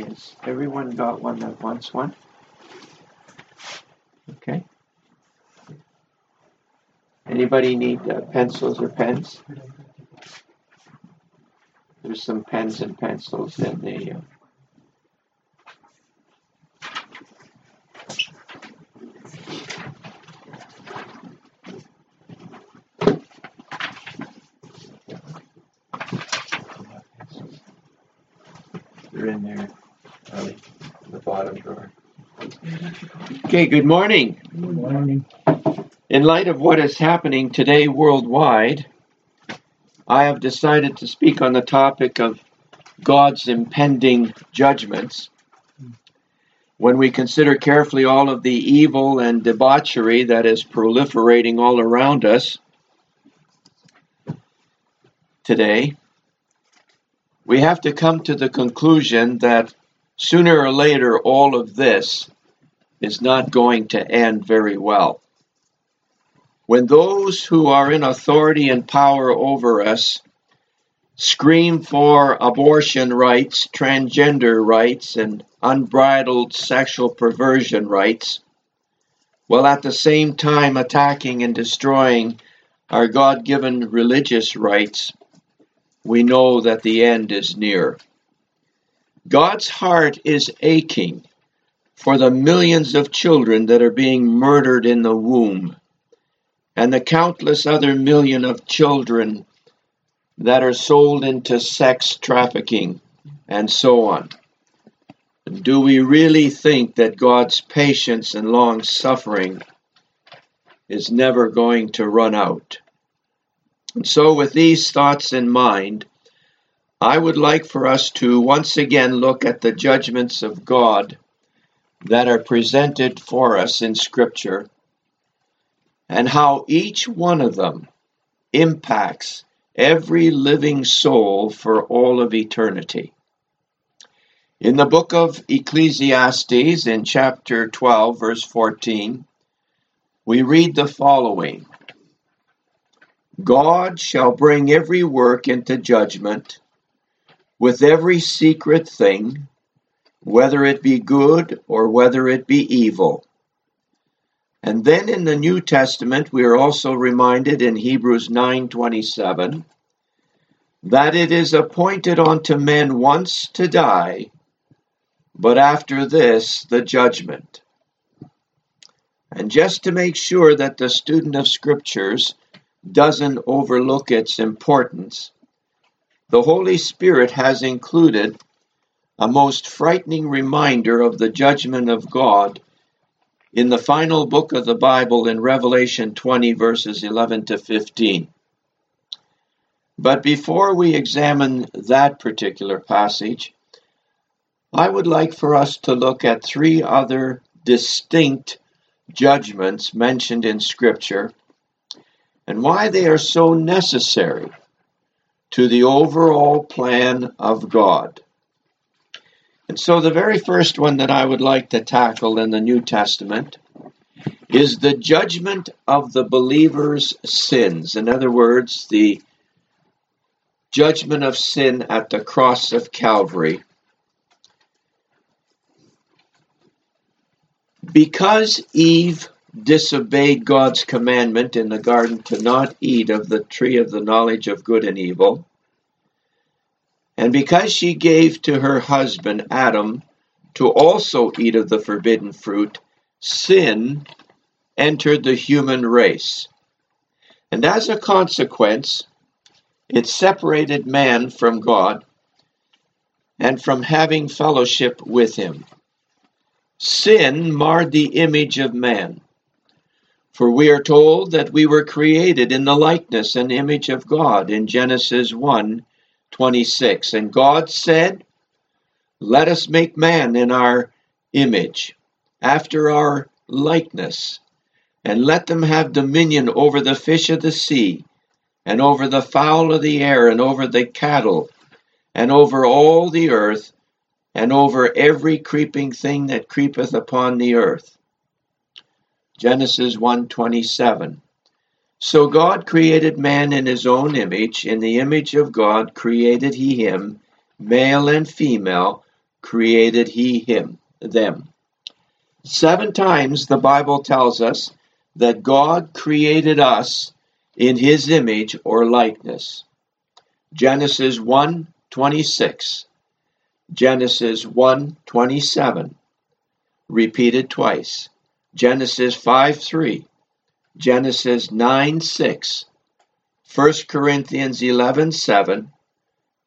Has everyone got one that wants one? Okay. Anybody need uh, pencils or pens? There's some pens and pencils in the. Uh, they're in there, Charlie, in the bottom drawer. Okay, good morning. Good morning. In light of what is happening today worldwide, I have decided to speak on the topic of God's impending judgments. When we consider carefully all of the evil and debauchery that is proliferating all around us today, we have to come to the conclusion that sooner or later all of this is not going to end very well. When those who are in authority and power over us scream for abortion rights, transgender rights, and unbridled sexual perversion rights, while at the same time attacking and destroying our God given religious rights, we know that the end is near. God's heart is aching for the millions of children that are being murdered in the womb and the countless other million of children that are sold into sex trafficking and so on. Do we really think that God's patience and long suffering is never going to run out? And so, with these thoughts in mind, I would like for us to once again look at the judgments of God that are presented for us in Scripture and how each one of them impacts every living soul for all of eternity. In the book of Ecclesiastes, in chapter 12, verse 14, we read the following God shall bring every work into judgment with every secret thing, whether it be good or whether it be evil. And then in the New Testament, we are also reminded in Hebrews 9:27 that it is appointed unto men once to die, but after this the judgment. And just to make sure that the student of scriptures doesn't overlook its importance, the Holy Spirit has included a most frightening reminder of the judgment of God in the final book of the Bible in Revelation 20, verses 11 to 15. But before we examine that particular passage, I would like for us to look at three other distinct judgments mentioned in Scripture and why they are so necessary to the overall plan of God. And so, the very first one that I would like to tackle in the New Testament is the judgment of the believer's sins. In other words, the judgment of sin at the cross of Calvary. Because Eve disobeyed God's commandment in the garden to not eat of the tree of the knowledge of good and evil, and because she gave to her husband Adam to also eat of the forbidden fruit, sin entered the human race. And as a consequence, it separated man from God and from having fellowship with him. Sin marred the image of man. For we are told that we were created in the likeness and image of God in Genesis 1 26. And God said, Let us make man in our image, after our likeness, and let them have dominion over the fish of the sea, and over the fowl of the air, and over the cattle, and over all the earth, and over every creeping thing that creepeth upon the earth. Genesis 1:27 so God created man in his own image. In the image of God created he him, male and female created he him them. Seven times the Bible tells us that God created us in his image or likeness. Genesis 1:26, Genesis 1:27, repeated twice. Genesis 5:3, Genesis 9:6, 1 Corinthians 11:7,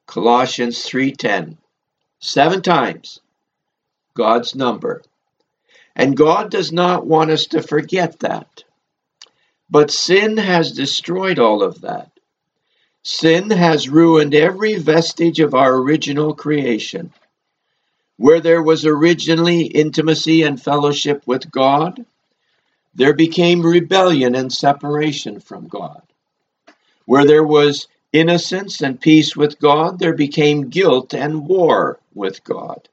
Colossians 3:10. Seven times God's number. And God does not want us to forget that. But sin has destroyed all of that. Sin has ruined every vestige of our original creation. Where there was originally intimacy and fellowship with God, there became rebellion and separation from God. Where there was innocence and peace with God, there became guilt and war with God.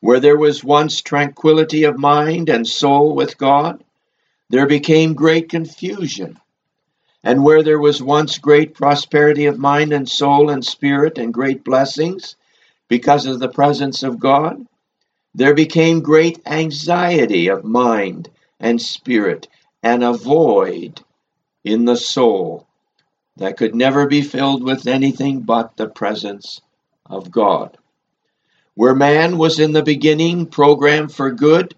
Where there was once tranquility of mind and soul with God, there became great confusion. And where there was once great prosperity of mind and soul and spirit and great blessings because of the presence of God, there became great anxiety of mind and spirit and a void in the soul that could never be filled with anything but the presence of God. Where man was in the beginning programmed for good,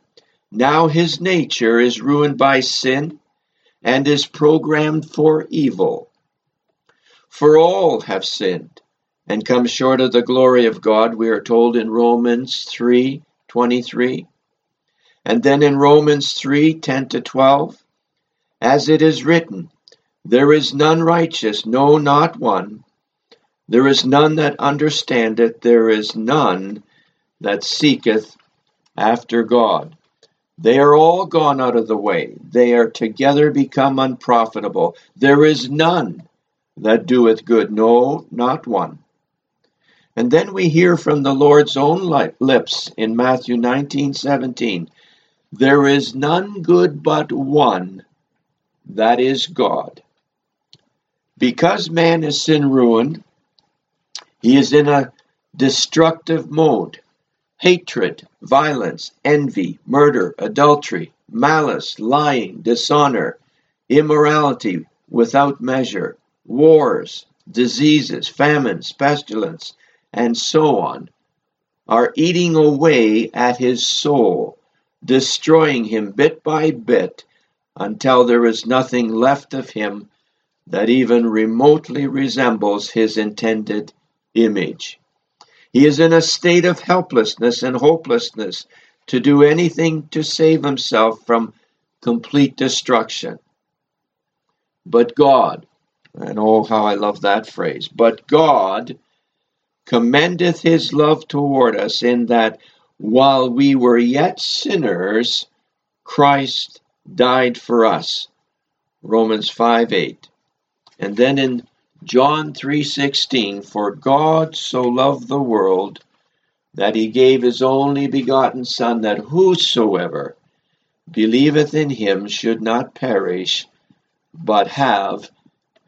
now his nature is ruined by sin and is programmed for evil. For all have sinned and come short of the glory of God, we are told in Romans 3:23. And then in Romans 3:10 to 12, as it is written, there is none righteous, no not one. There is none that understandeth, there is none that seeketh after God. They are all gone out of the way. They are together become unprofitable. There is none that doeth good, no, not one. And then we hear from the Lord's own lips in Matthew 19:17, there is none good but one, that is God. Because man is sin ruined, he is in a destructive mode hatred, violence, envy, murder, adultery, malice, lying, dishonor, immorality without measure, wars, diseases, famines, pestilence, and so on, are eating away at his soul, destroying him bit by bit until there is nothing left of him that even remotely resembles his intended image. He is in a state of helplessness and hopelessness to do anything to save himself from complete destruction. But God, and oh, how I love that phrase, but God commendeth his love toward us in that while we were yet sinners, Christ died for us. Romans 5 8. And then in John 3:16 For God so loved the world that he gave his only begotten son that whosoever believeth in him should not perish but have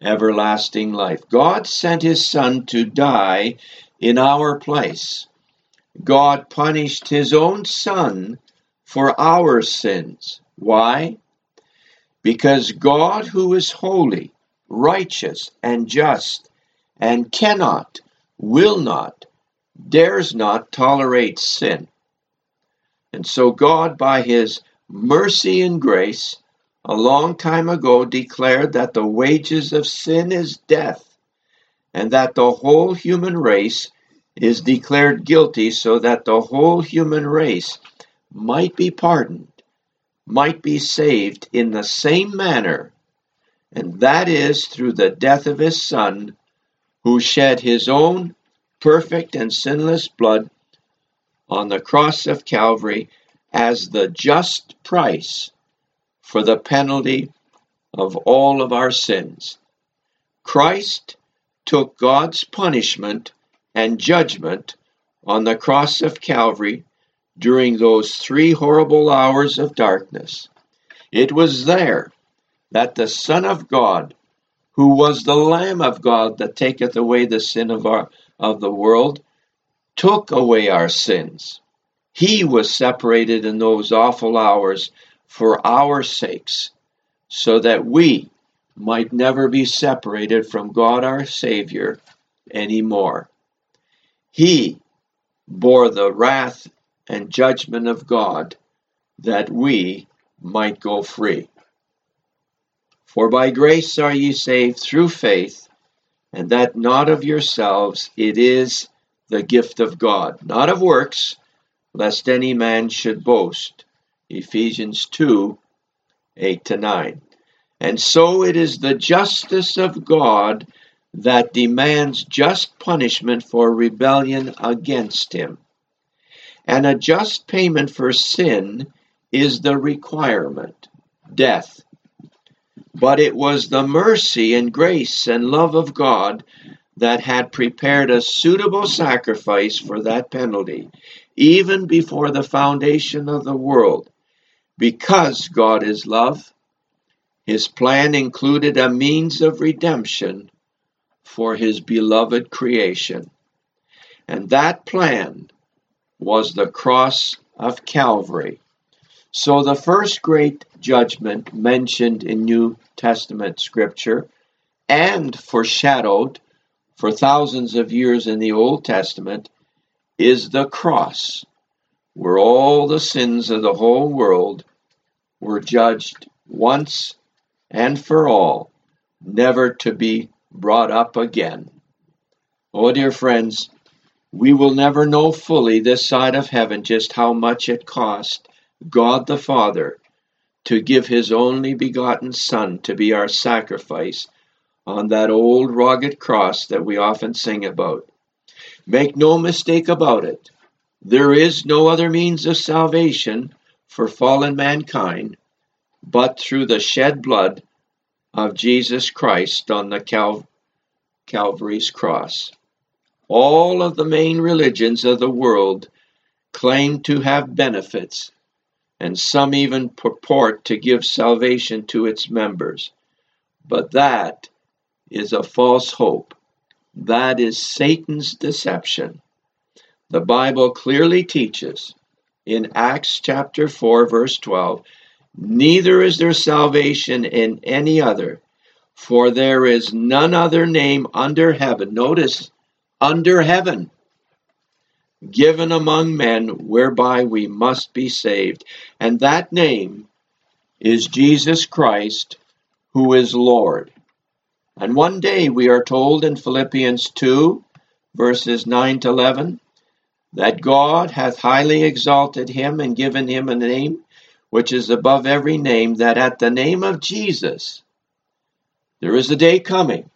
everlasting life. God sent his son to die in our place. God punished his own son for our sins. Why? Because God who is holy righteous and just, and cannot, will not, dares not tolerate sin. And so God, by his mercy and grace, a long time ago declared that the wages of sin is death, and that the whole human race is declared guilty so that the whole human race might be pardoned, might be saved in the same manner and that is through the death of his Son, who shed his own perfect and sinless blood on the cross of Calvary as the just price for the penalty of all of our sins. Christ took God's punishment and judgment on the cross of Calvary during those three horrible hours of darkness. It was there that the Son of God, who was the Lamb of God that taketh away the sin of our of the world, took away our sins. He was separated in those awful hours for our sakes, so that we might never be separated from God our Savior anymore. He bore the wrath and judgment of God that we might go free. For by grace are ye saved through faith, and that not of yourselves, it is the gift of God, not of works, lest any man should boast. Ephesians 2 8 to 9. And so it is the justice of God that demands just punishment for rebellion against Him. And a just payment for sin is the requirement death. But it was the mercy and grace and love of God that had prepared a suitable sacrifice for that penalty, even before the foundation of the world. Because God is love, his plan included a means of redemption for his beloved creation. And that plan was the cross of Calvary. So, the first great judgment mentioned in New Testament scripture and foreshadowed for thousands of years in the Old Testament is the cross, where all the sins of the whole world were judged once and for all, never to be brought up again. Oh, dear friends, we will never know fully this side of heaven just how much it cost God the Father to give his only begotten Son to be our sacrifice on that old rugged cross that we often sing about. Make no mistake about it. There is no other means of salvation for fallen mankind but through the shed blood of Jesus Christ on the Cal- Calvary's cross. All of the main religions of the world claim to have benefits, and some even purport to give salvation to its members. But that is a false hope. That is Satan's deception. The Bible clearly teaches in Acts chapter 4, verse 12 Neither is there salvation in any other, for there is none other name under heaven. Notice, under heaven, given among men whereby we must be saved. And that name is Jesus Christ, who is Lord. And one day we are told in Philippians 2, verses 9 to 11, that God hath highly exalted him and given him a name which is above every name, that at the name of Jesus there is a day coming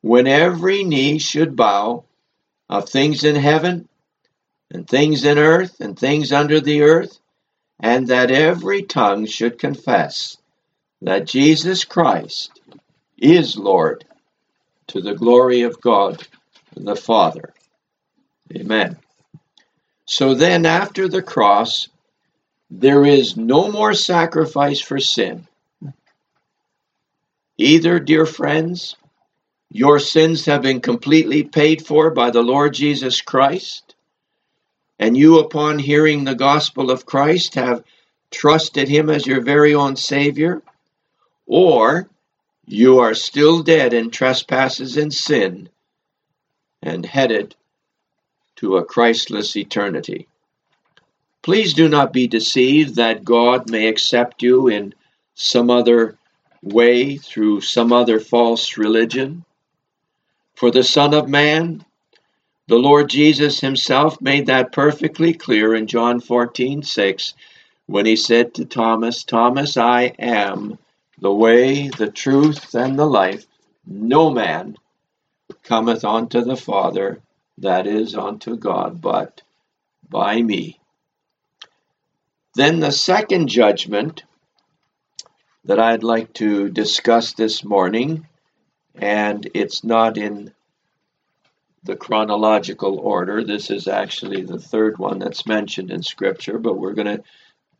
when every knee should bow of things in heaven and things in earth and things under the earth, and that every tongue should confess that Jesus Christ is Lord to the glory of God the Father. Amen. So then, after the cross, there is no more sacrifice for sin. Either, dear friends, your sins have been completely paid for by the Lord Jesus Christ, and you, upon hearing the gospel of Christ, have trusted Him as your very own Savior, or you are still dead in trespasses and sin and headed to a Christless eternity. Please do not be deceived that God may accept you in some other way through some other false religion. For the Son of Man, the Lord Jesus himself made that perfectly clear in John 14 6 when he said to Thomas, Thomas, I am the way, the truth, and the life. No man cometh unto the Father, that is, unto God, but by me. Then the second judgment that I'd like to discuss this morning, and it's not in the chronological order. This is actually the third one that's mentioned in Scripture, but we're going to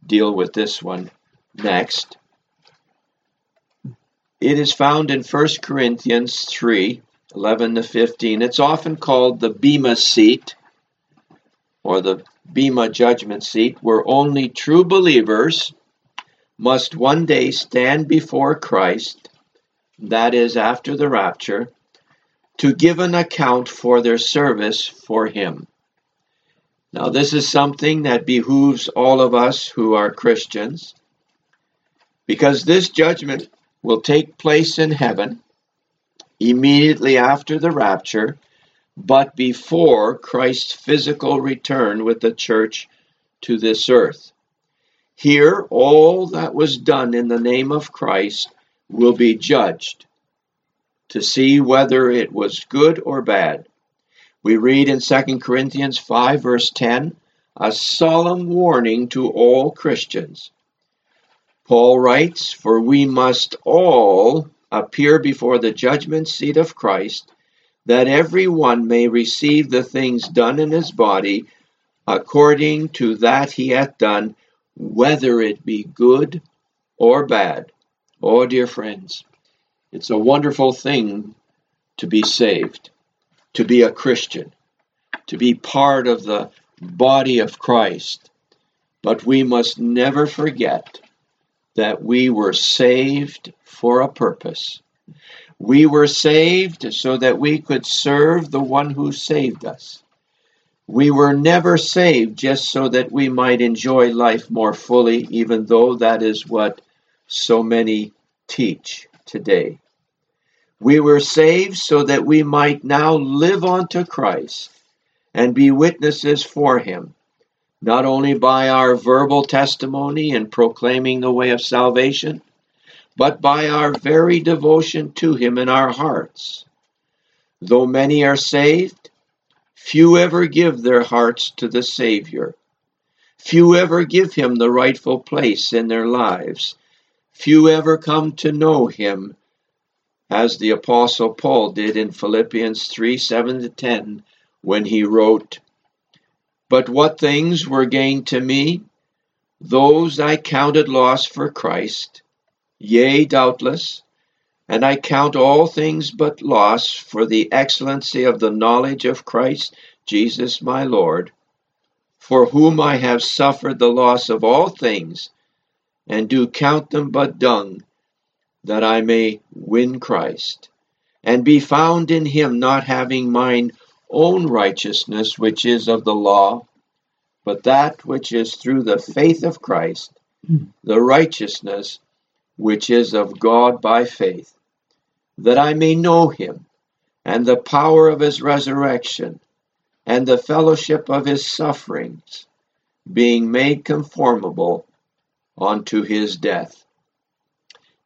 deal with this one next. It is found in 1 Corinthians 3 11 to 15. It's often called the Bema seat, or the Bema judgment seat, where only true believers must one day stand before Christ, that is, after the rapture, to give an account for their service for Him. Now, this is something that behooves all of us who are Christians, because this judgment will take place in heaven immediately after the rapture, but before Christ's physical return with the church to this earth. Here, all that was done in the name of Christ will be judged to see whether it was good or bad. We read in 2 Corinthians 5, verse 10, a solemn warning to all Christians. Paul writes, For we must all appear before the judgment seat of Christ, that every one may receive the things done in his body according to that he hath done, whether it be good or bad. Oh, dear friends, it's a wonderful thing to be saved to be a Christian, to be part of the body of Christ. But we must never forget that we were saved for a purpose. We were saved so that we could serve the one who saved us. We were never saved just so that we might enjoy life more fully, even though that is what so many teach today. We were saved so that we might now live unto Christ and be witnesses for him, not only by our verbal testimony in proclaiming the way of salvation, but by our very devotion to him in our hearts. Though many are saved, few ever give their hearts to the Savior. Few ever give him the rightful place in their lives. Few ever come to know him as the Apostle Paul did in Philippians 3 7 to 10, when he wrote, But what things were gained to me, those I counted loss for Christ, yea, doubtless, and I count all things but loss for the excellency of the knowledge of Christ Jesus my Lord, for whom I have suffered the loss of all things, and do count them but dung that I may win Christ, and be found in him, not having mine own righteousness, which is of the law, but that which is through the faith of Christ, hmm. the righteousness which is of God by faith, that I may know him, and the power of his resurrection, and the fellowship of his sufferings, being made conformable unto his death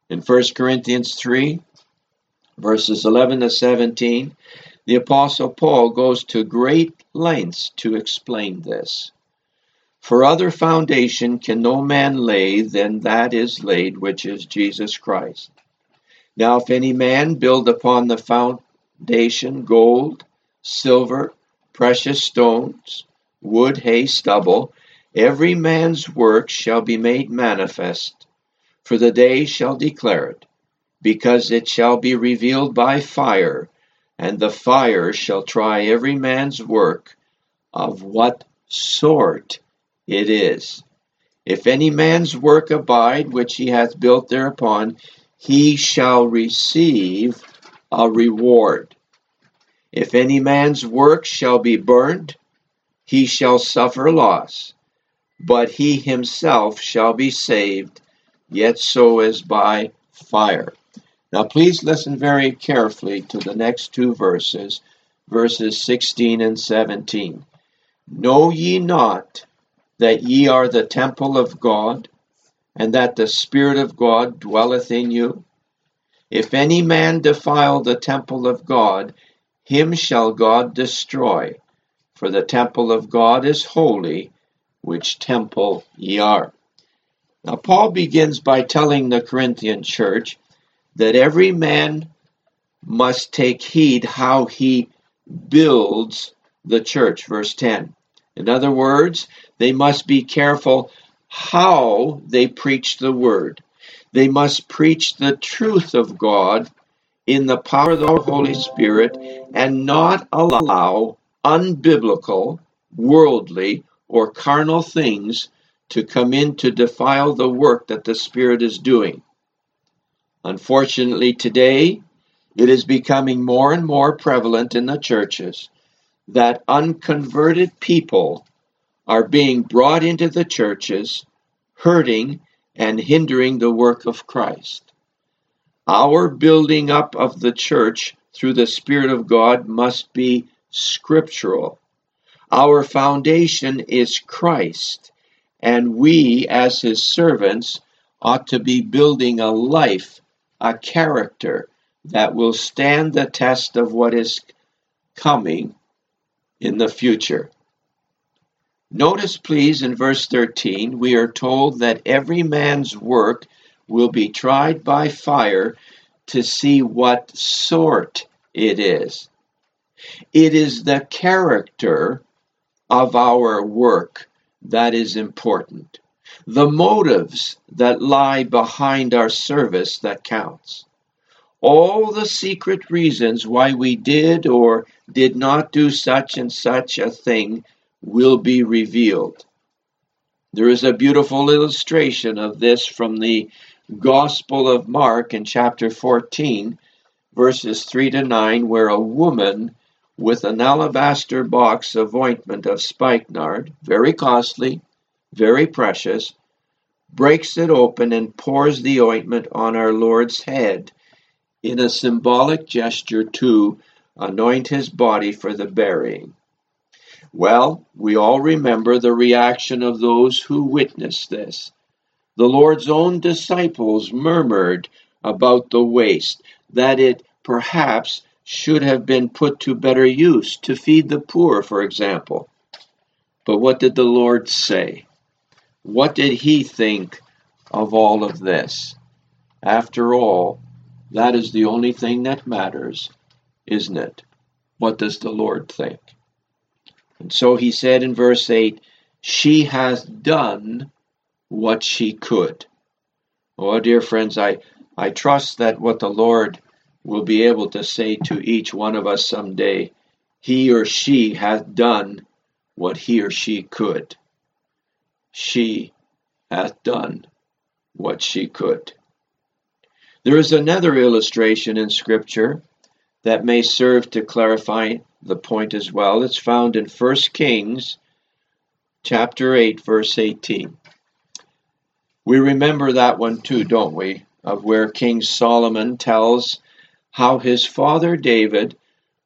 in 1 Corinthians 3, verses 11 to 17, the Apostle Paul goes to great lengths to explain this. For other foundation can no man lay than that is laid, which is Jesus Christ. Now, if any man build upon the foundation gold, silver, precious stones, wood, hay, stubble, every man's work shall be made manifest for the day shall declare it, because it shall be revealed by fire, and the fire shall try every man's work of what sort it is. If any man's work abide which he hath built thereupon, he shall receive a reward. If any man's work shall be burned, he shall suffer loss, but he himself shall be saved, yet so as by fire. Now, please listen very carefully to the next two verses, verses 16 and 17. Know ye not that ye are the temple of God, and that the Spirit of God dwelleth in you? If any man defile the temple of God, him shall God destroy. For the temple of God is holy, which temple ye are. Now, Paul begins by telling the Corinthian church that every man must take heed how he builds the church. Verse 10. In other words, they must be careful how they preach the word. They must preach the truth of God in the power of the Holy Spirit and not allow unbiblical worldly, or carnal things to come in to defile the work that the Spirit is doing. Unfortunately, today, it is becoming more and more prevalent in the churches that unconverted people are being brought into the churches, hurting and hindering the work of Christ. Our building up of the church through the Spirit of God must be scriptural. Our foundation is Christ, and we, as His servants, ought to be building a life, a character that will stand the test of what is coming in the future. Notice, please, in verse 13, we are told that every man's work will be tried by fire to see what sort it is. It is the character of our work that is important. The motives that lie behind our service that counts. All the secret reasons why we did or did not do such and such a thing will be revealed. There is a beautiful illustration of this from the Gospel of Mark in chapter 14, verses 3 to 9, where a woman with an alabaster box of ointment of spikenard, very costly, very precious, breaks it open and pours the ointment on our Lord's head in a symbolic gesture to anoint his body for the burying. Well, we all remember the reaction of those who witnessed this. The Lord's own disciples murmured about the waste, that it perhaps should have been put to better use, to feed the poor, for example. But what did the Lord say? What did he think of all of this? After all, that is the only thing that matters, isn't it? What does the Lord think? And so he said in verse 8, She has done what she could. Oh, dear friends, I, I trust that what the Lord will be able to say to each one of us someday, he or she hath done what he or she could. She hath done what she could. There is another illustration in Scripture that may serve to clarify the point as well. It's found in 1 Kings chapter 8 verse 18. We remember that one too, don't we? Of where King Solomon tells how his father David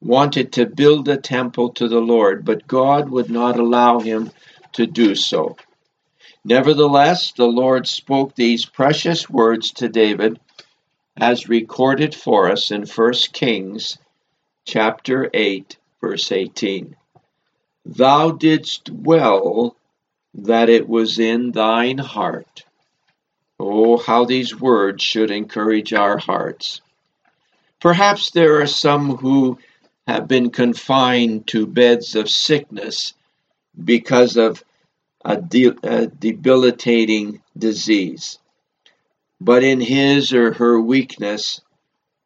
wanted to build a temple to the Lord, but God would not allow him to do so. Nevertheless, the Lord spoke these precious words to David as recorded for us in 1 Kings chapter 8 verse 18. Thou didst well that it was in thine heart. Oh, how these words should encourage our hearts. Perhaps there are some who have been confined to beds of sickness because of a, de- a debilitating disease, but in his or her weakness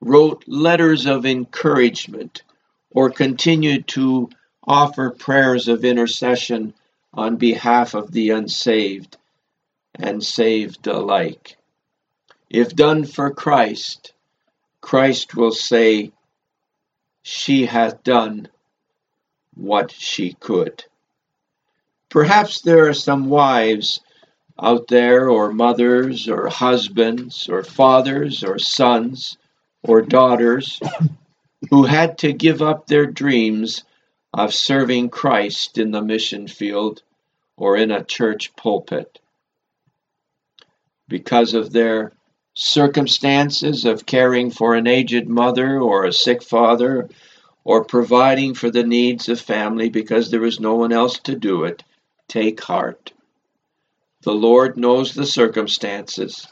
wrote letters of encouragement or continued to offer prayers of intercession on behalf of the unsaved and saved alike. If done for Christ, Christ will say, She hath done what she could. Perhaps there are some wives out there, or mothers, or husbands, or fathers, or sons, or daughters, who had to give up their dreams of serving Christ in the mission field or in a church pulpit because of their circumstances of caring for an aged mother or a sick father or providing for the needs of family because there is no one else to do it, take heart. The Lord knows the circumstances.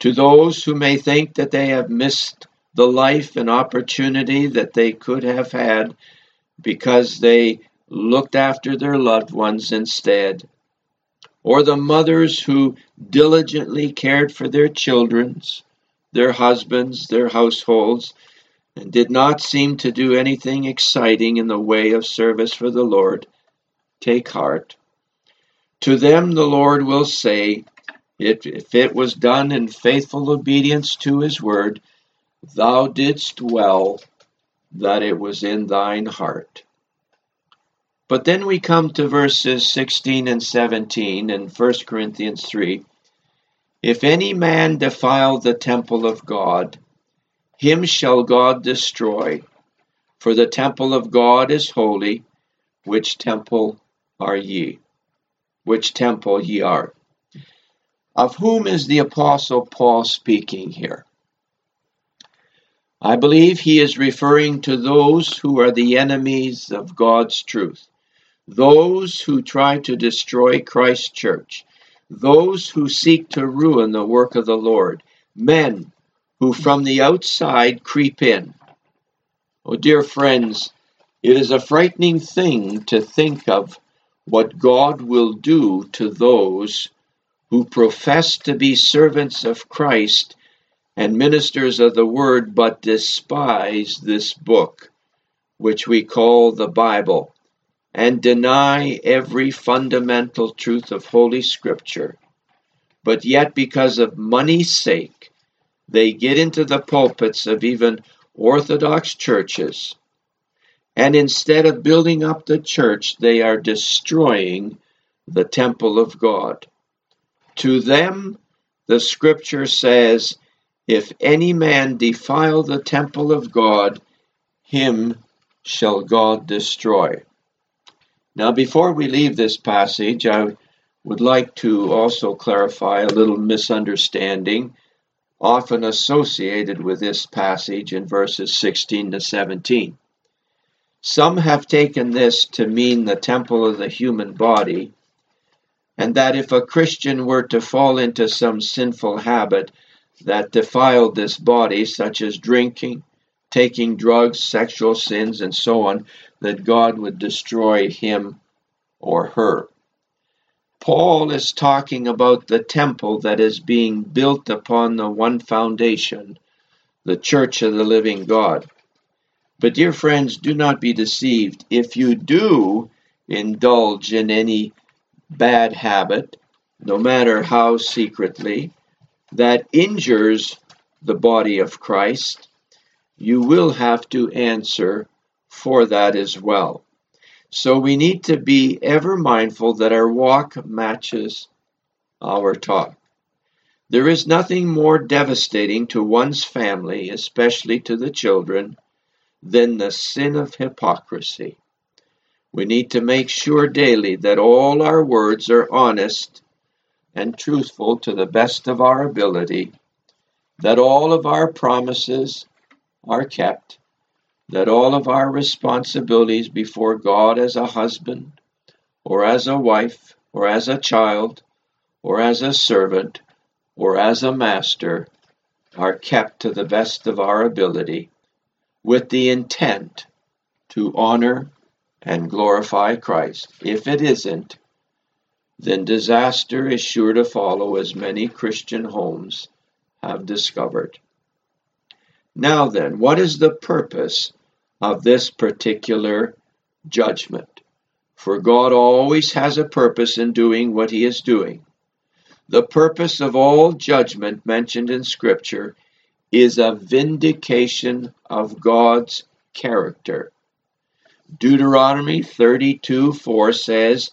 To those who may think that they have missed the life and opportunity that they could have had because they looked after their loved ones instead, or the mothers who diligently cared for their children's, their husbands, their households, and did not seem to do anything exciting in the way of service for the Lord, take heart. To them the Lord will say, if it was done in faithful obedience to his word, thou didst well that it was in thine heart. But then we come to verses 16 and 17 in 1 Corinthians 3. If any man defile the temple of God, him shall God destroy. For the temple of God is holy, which temple are ye? Which temple ye are. Of whom is the Apostle Paul speaking here? I believe he is referring to those who are the enemies of God's truth, those who try to destroy Christ's church, those who seek to ruin the work of the Lord, men who from the outside creep in. Oh, dear friends, it is a frightening thing to think of what God will do to those who profess to be servants of Christ and ministers of the word, but despise this book, which we call the Bible, and deny every fundamental truth of Holy Scripture. But yet, because of money's sake, they get into the pulpits of even Orthodox churches, and instead of building up the church, they are destroying the temple of God. To them, the scripture says, If any man defile the temple of God, him shall God destroy. Now, before we leave this passage, I would like to also clarify a little misunderstanding often associated with this passage in verses 16 to 17. Some have taken this to mean the temple of the human body, and that if a Christian were to fall into some sinful habit that defiled this body, such as drinking, taking drugs, sexual sins, and so on, that God would destroy him or her. Paul is talking about the temple that is being built upon the one foundation, the church of the living God. But, dear friends, do not be deceived. If you do indulge in any bad habit, no matter how secretly, that injures the body of Christ, you will have to answer for that as well. So we need to be ever mindful that our walk matches our talk. There is nothing more devastating to one's family, especially to the children, than the sin of hypocrisy. We need to make sure daily that all our words are honest and truthful to the best of our ability, that all of our promises are kept, that all of our responsibilities before God as a husband, or as a wife, or as a child, or as a servant, or as a master are kept to the best of our ability with the intent to honor and glorify Christ. If it isn't, then disaster is sure to follow, as many Christian homes have discovered. Now, then, what is the purpose of this particular judgment? For God always has a purpose in doing what He is doing. The purpose of all judgment mentioned in Scripture is a vindication of God's character. Deuteronomy 32 4 says,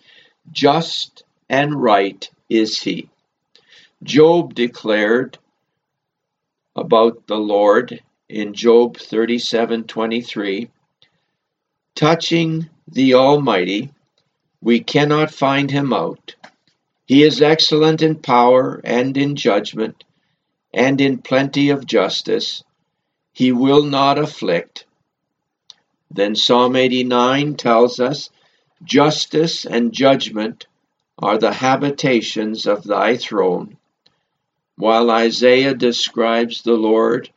Just and right is he. Job declared about the Lord in Job 37:23, touching the Almighty, we cannot find him out. He is excellent in power and in judgment and in plenty of justice. He will not afflict, then Psalm 89 tells us, Justice and judgment are the habitations of thy throne, while Isaiah describes the Lord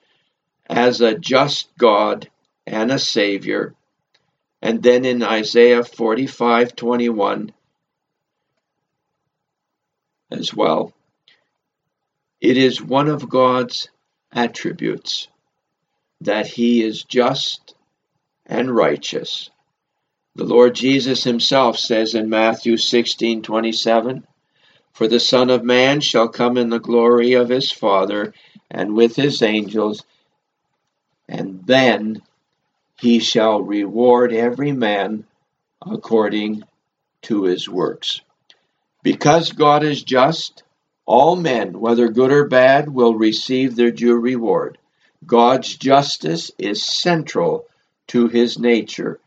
as a just God and a Savior. And then in Isaiah 45:21 as well. It is one of God's attributes that he is just and righteous. The Lord Jesus himself says in Matthew 16:27, "For the Son of man shall come in the glory of his Father and with his angels, and then he shall reward every man according to his works." Because God is just, all men, whether good or bad, will receive their due reward. God's justice is central to his nature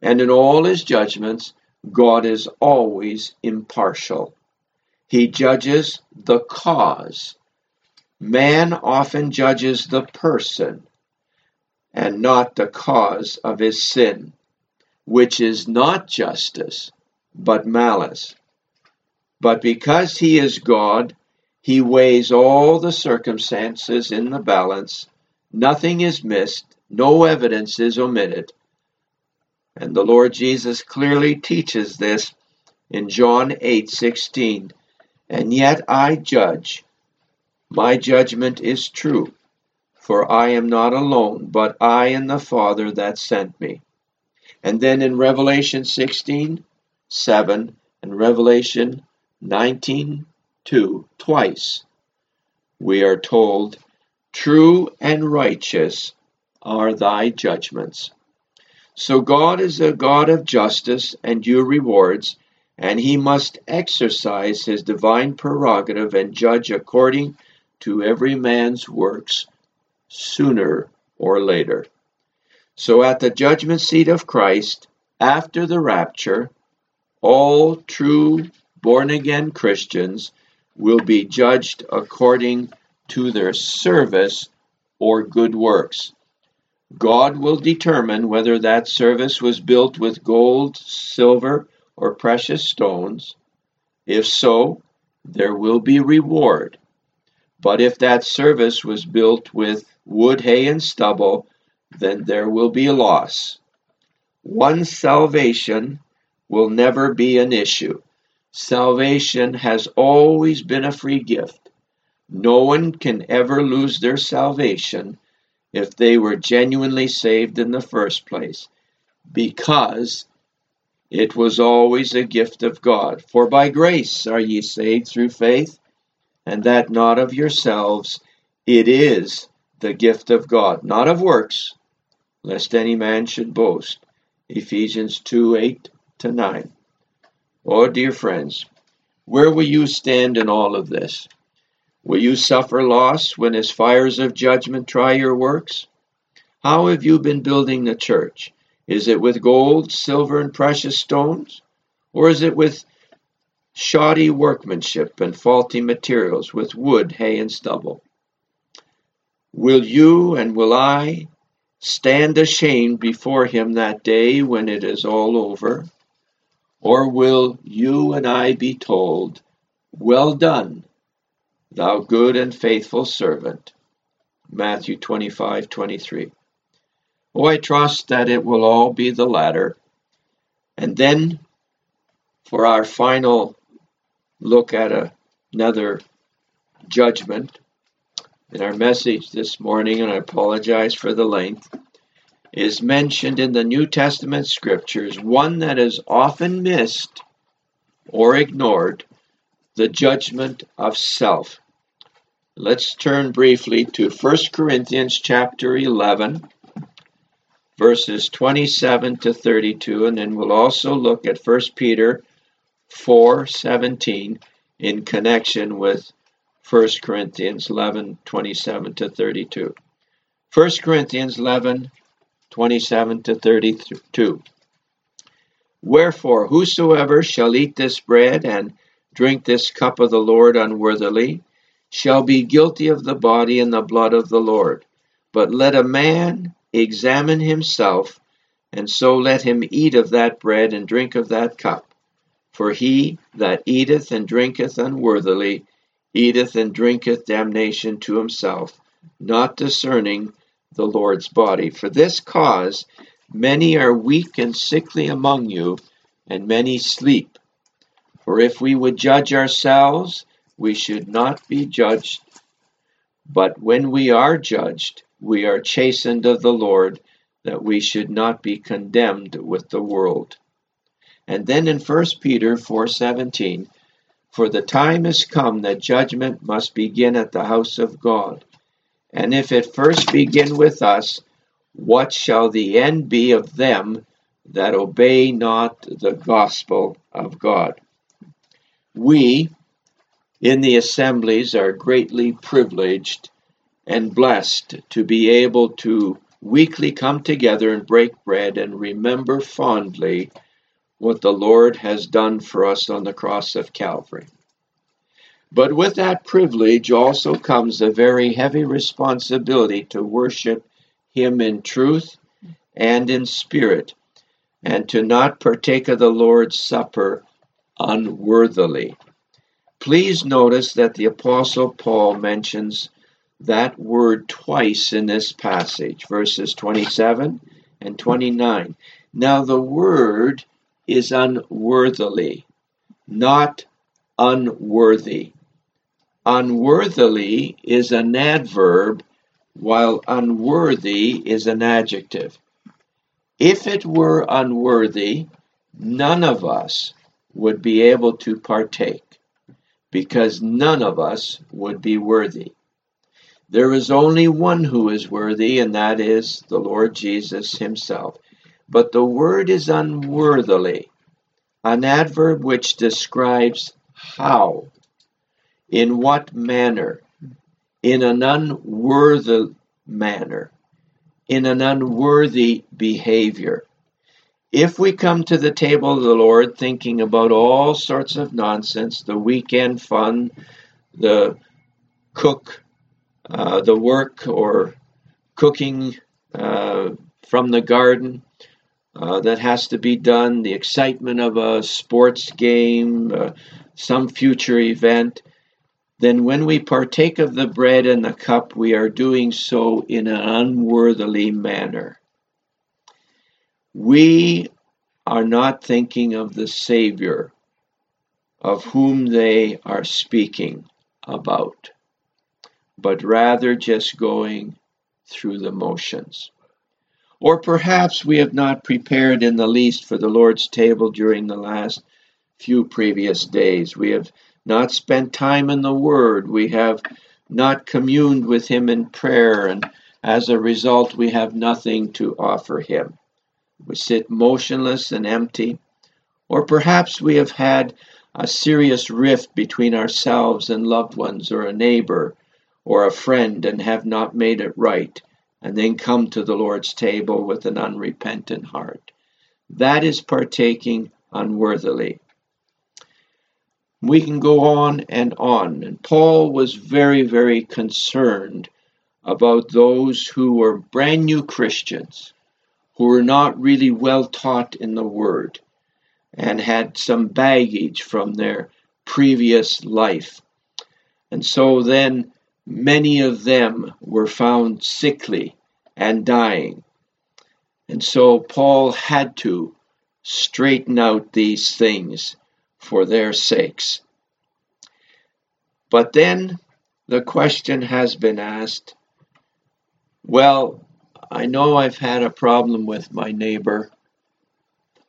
and in all his judgments, God is always impartial. He judges the cause. Man often judges the person and not the cause of his sin, which is not justice, but malice. But because he is God, he weighs all the circumstances in the balance. Nothing is missed, no evidence is omitted. And the Lord Jesus clearly teaches this in John 8:16. And yet I judge. My judgment is true, for I am not alone, but I and the Father that sent me. And then in Revelation 16:7 and Revelation 19, 2, twice, we are told, True and righteous are thy judgments. So God is a God of justice and due rewards, and he must exercise his divine prerogative and judge according to every man's works sooner or later. So at the judgment seat of Christ, after the rapture, all true born again Christians will be judged according to their service or good works. God will determine whether that service was built with gold, silver, or precious stones. If so, there will be reward. But if that service was built with wood, hay, and stubble, then there will be loss. One's salvation will never be an issue. Salvation has always been a free gift. No one can ever lose their salvation if they were genuinely saved in the first place, because it was always a gift of God. For by grace are ye saved through faith, and that not of yourselves, it is the gift of God, not of works, lest any man should boast. Ephesians 2 8 to 9. Oh, dear friends, where will you stand in all of this? Will you suffer loss when his fires of judgment try your works? How have you been building the church? Is it with gold, silver, and precious stones? Or is it with shoddy workmanship and faulty materials, with wood, hay, and stubble? Will you and will I stand ashamed before him that day when it is all over? Or will you and I be told, Well done, thou good and faithful servant. Matthew 25 23. Oh, I trust that it will all be the latter. And then, for our final look at a, another judgment, in our message this morning, and I apologize for the length, is mentioned in the New Testament scriptures, one that is often missed or ignored the judgment of self. Let's turn briefly to 1 Corinthians chapter 11, verses 27 to 32, and then we'll also look at 1 Peter 4:17 in connection with 1 Corinthians 11, 27 to 32. 1 Corinthians 11, 27 to 32. Wherefore, whosoever shall eat this bread and drink this cup of the Lord unworthily, shall be guilty of the body and the blood of the Lord. But let a man examine himself, and so let him eat of that bread and drink of that cup. For he that eateth and drinketh unworthily eateth and drinketh damnation to himself, not discerning the Lord's body. For this cause many are weak and sickly among you, and many sleep. For if we would judge ourselves, we should not be judged. But when we are judged, we are chastened of the Lord, that we should not be condemned with the world. And then in 1 Peter 4:17, for the time is come that judgment must begin at the house of God. And if it first begin with us, what shall the end be of them that obey not the gospel of God? We in the assemblies are greatly privileged and blessed to be able to weekly come together and break bread and remember fondly what the Lord has done for us on the cross of Calvary. But with that privilege also comes a very heavy responsibility to worship Him in truth and in spirit, and to not partake of the Lord's Supper unworthily. Please notice that the Apostle Paul mentions that word twice in this passage, verses 27 and 29. Now, the word is unworthily, not unworthy. Unworthily is an adverb, while unworthy is an adjective. If it were unworthy, none of us would be able to partake, because none of us would be worthy. There is only one who is worthy, and that is the Lord Jesus himself. But the word is unworthily, an adverb which describes how, in what manner, in an unworthy manner, in an unworthy behavior. If we come to the table of the Lord thinking about all sorts of nonsense, the weekend fun, the cook uh, the work or cooking uh, from the garden uh, that has to be done, the excitement of a sports game, uh, some future event, then when we partake of the bread and the cup, we are doing so in an unworthily manner. We are not thinking of the Savior of whom they are speaking about but rather just going through the motions. Or perhaps we have not prepared in the least for the Lord's table during the last few previous days. We have not spent time in the Word. We have not communed with Him in prayer, and as a result, we have nothing to offer Him. We sit motionless and empty. Or perhaps we have had a serious rift between ourselves and loved ones or a neighbor or a friend and have not made it right, and then come to the Lord's table with an unrepentant heart. That is partaking unworthily. We can go on and on. And Paul was very, very concerned about those who were brand new Christians, who were not really well taught in the Word, and had some baggage from their previous life. And so then many of them were found sickly and dying. And so Paul had to straighten out these things for their sakes. But then the question has been asked well, I know I've had a problem with my neighbor.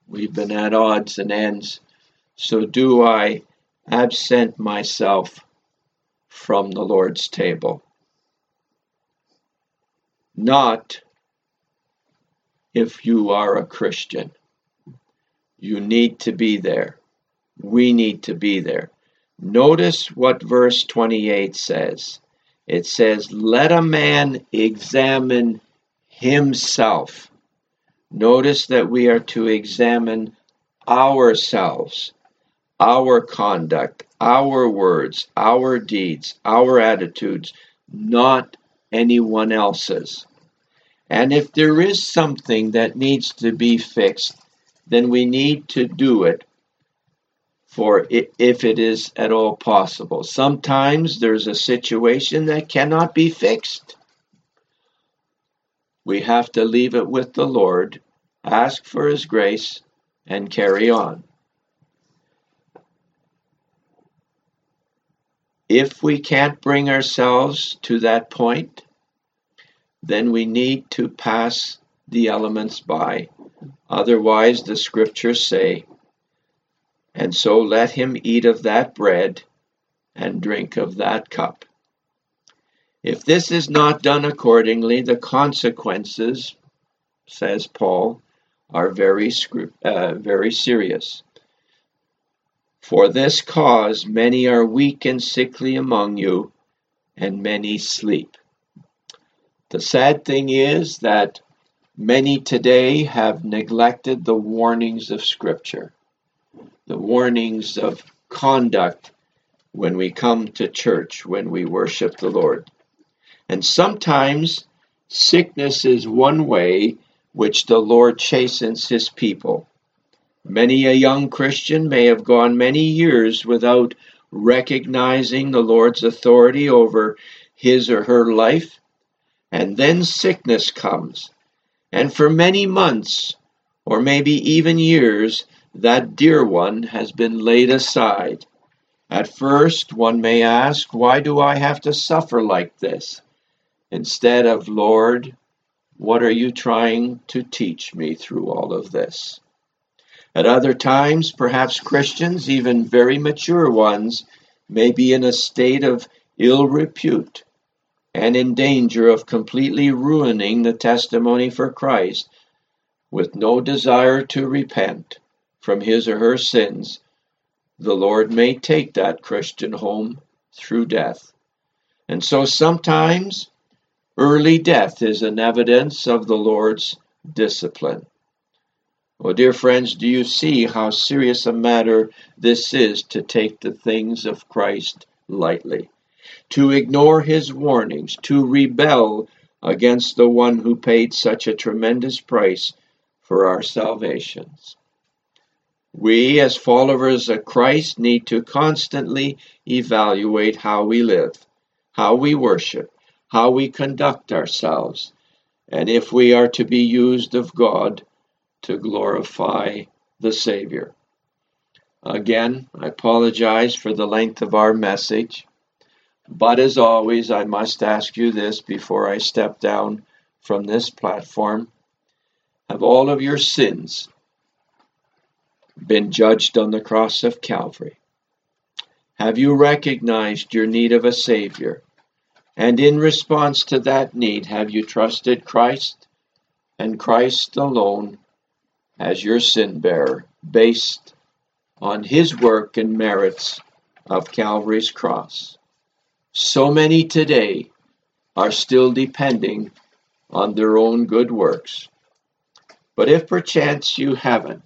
We've been at odds and ends. So do I absent myself from the Lord's table. Not if you are a Christian. You need to be there. We need to be there. Notice what verse 28 says. It says, Let a man examine himself. Notice that we are to examine ourselves, our conduct, our words, our deeds, our attitudes, not anyone else's. And if there is something that needs to be fixed, then we need to do it for it, if it is at all possible. Sometimes there's a situation that cannot be fixed. We have to leave it with the Lord, ask for His grace, and carry on. If we can't bring ourselves to that point, then we need to pass the elements by. Otherwise, the scriptures say, and so let him eat of that bread and drink of that cup. If this is not done accordingly, the consequences, says Paul, are very, uh, very serious. For this cause many are weak and sickly among you, and many sleep. The sad thing is that many today have neglected the warnings of Scripture, the warnings of conduct when we come to church, when we worship the Lord. And sometimes sickness is one way which the Lord chastens his people. Many a young Christian may have gone many years without recognizing the Lord's authority over his or her life, and then sickness comes. And for many months, or maybe even years, that dear one has been laid aside. At first, one may ask, Why do I have to suffer like this? Instead of, Lord, what are you trying to teach me through all of this? At other times, perhaps Christians, even very mature ones, may be in a state of ill repute and in danger of completely ruining the testimony for Christ with no desire to repent from his or her sins. The Lord may take that Christian home through death. And so sometimes early death is an evidence of the Lord's discipline. Well, dear friends, do you see how serious a matter this is to take the things of Christ lightly? To ignore his warnings, to rebel against the one who paid such a tremendous price for our salvations. We, as followers of Christ, need to constantly evaluate how we live, how we worship, how we conduct ourselves, and if we are to be used of God to glorify the Savior. Again, I apologize for the length of our message, but as always, I must ask you this before I step down from this platform. Have all of your sins been judged on the cross of Calvary? Have you recognized your need of a Savior? And in response to that need, have you trusted Christ and Christ alone as your sin bearer based on his work and merits of Calvary's cross. So many today are still depending on their own good works. But if perchance you haven't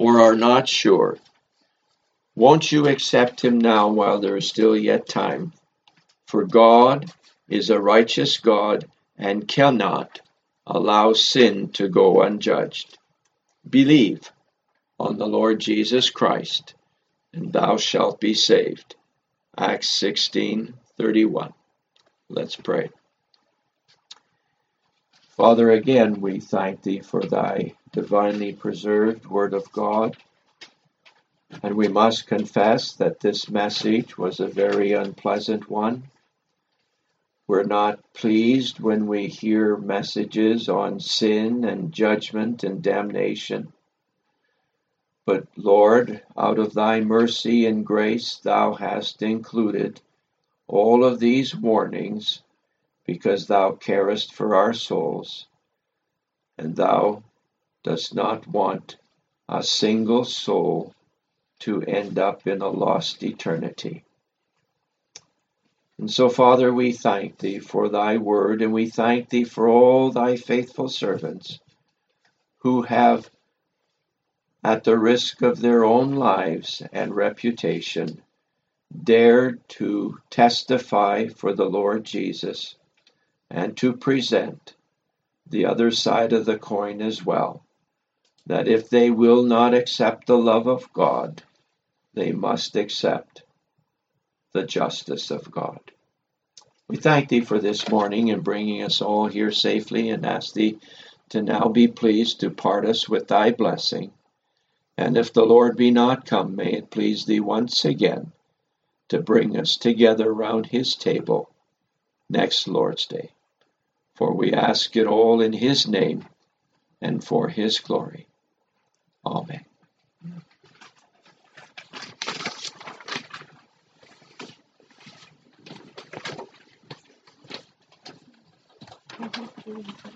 or are not sure, won't you accept him now while there is still yet time? For God is a righteous God and cannot allow sin to go unjudged. Believe on the Lord Jesus Christ, and thou shalt be saved. Acts 16:31. Let's pray. Father, again we thank thee for thy divinely preserved word of God. And we must confess that this message was a very unpleasant one. We're not pleased when we hear messages on sin and judgment and damnation. But Lord, out of thy mercy and grace, thou hast included all of these warnings because thou carest for our souls, and thou dost not want a single soul to end up in a lost eternity. And so, Father, we thank thee for thy word, and we thank thee for all thy faithful servants who have, at the risk of their own lives and reputation, dared to testify for the Lord Jesus and to present the other side of the coin as well. That if they will not accept the love of God, they must accept the justice of God. We thank thee for this morning and bringing us all here safely and ask thee to now be pleased to part us with thy blessing. And if the Lord be not come, may it please thee once again to bring us together round his table next Lord's Day. For we ask it all in His name and for His glory. Amen. Mm-hmm.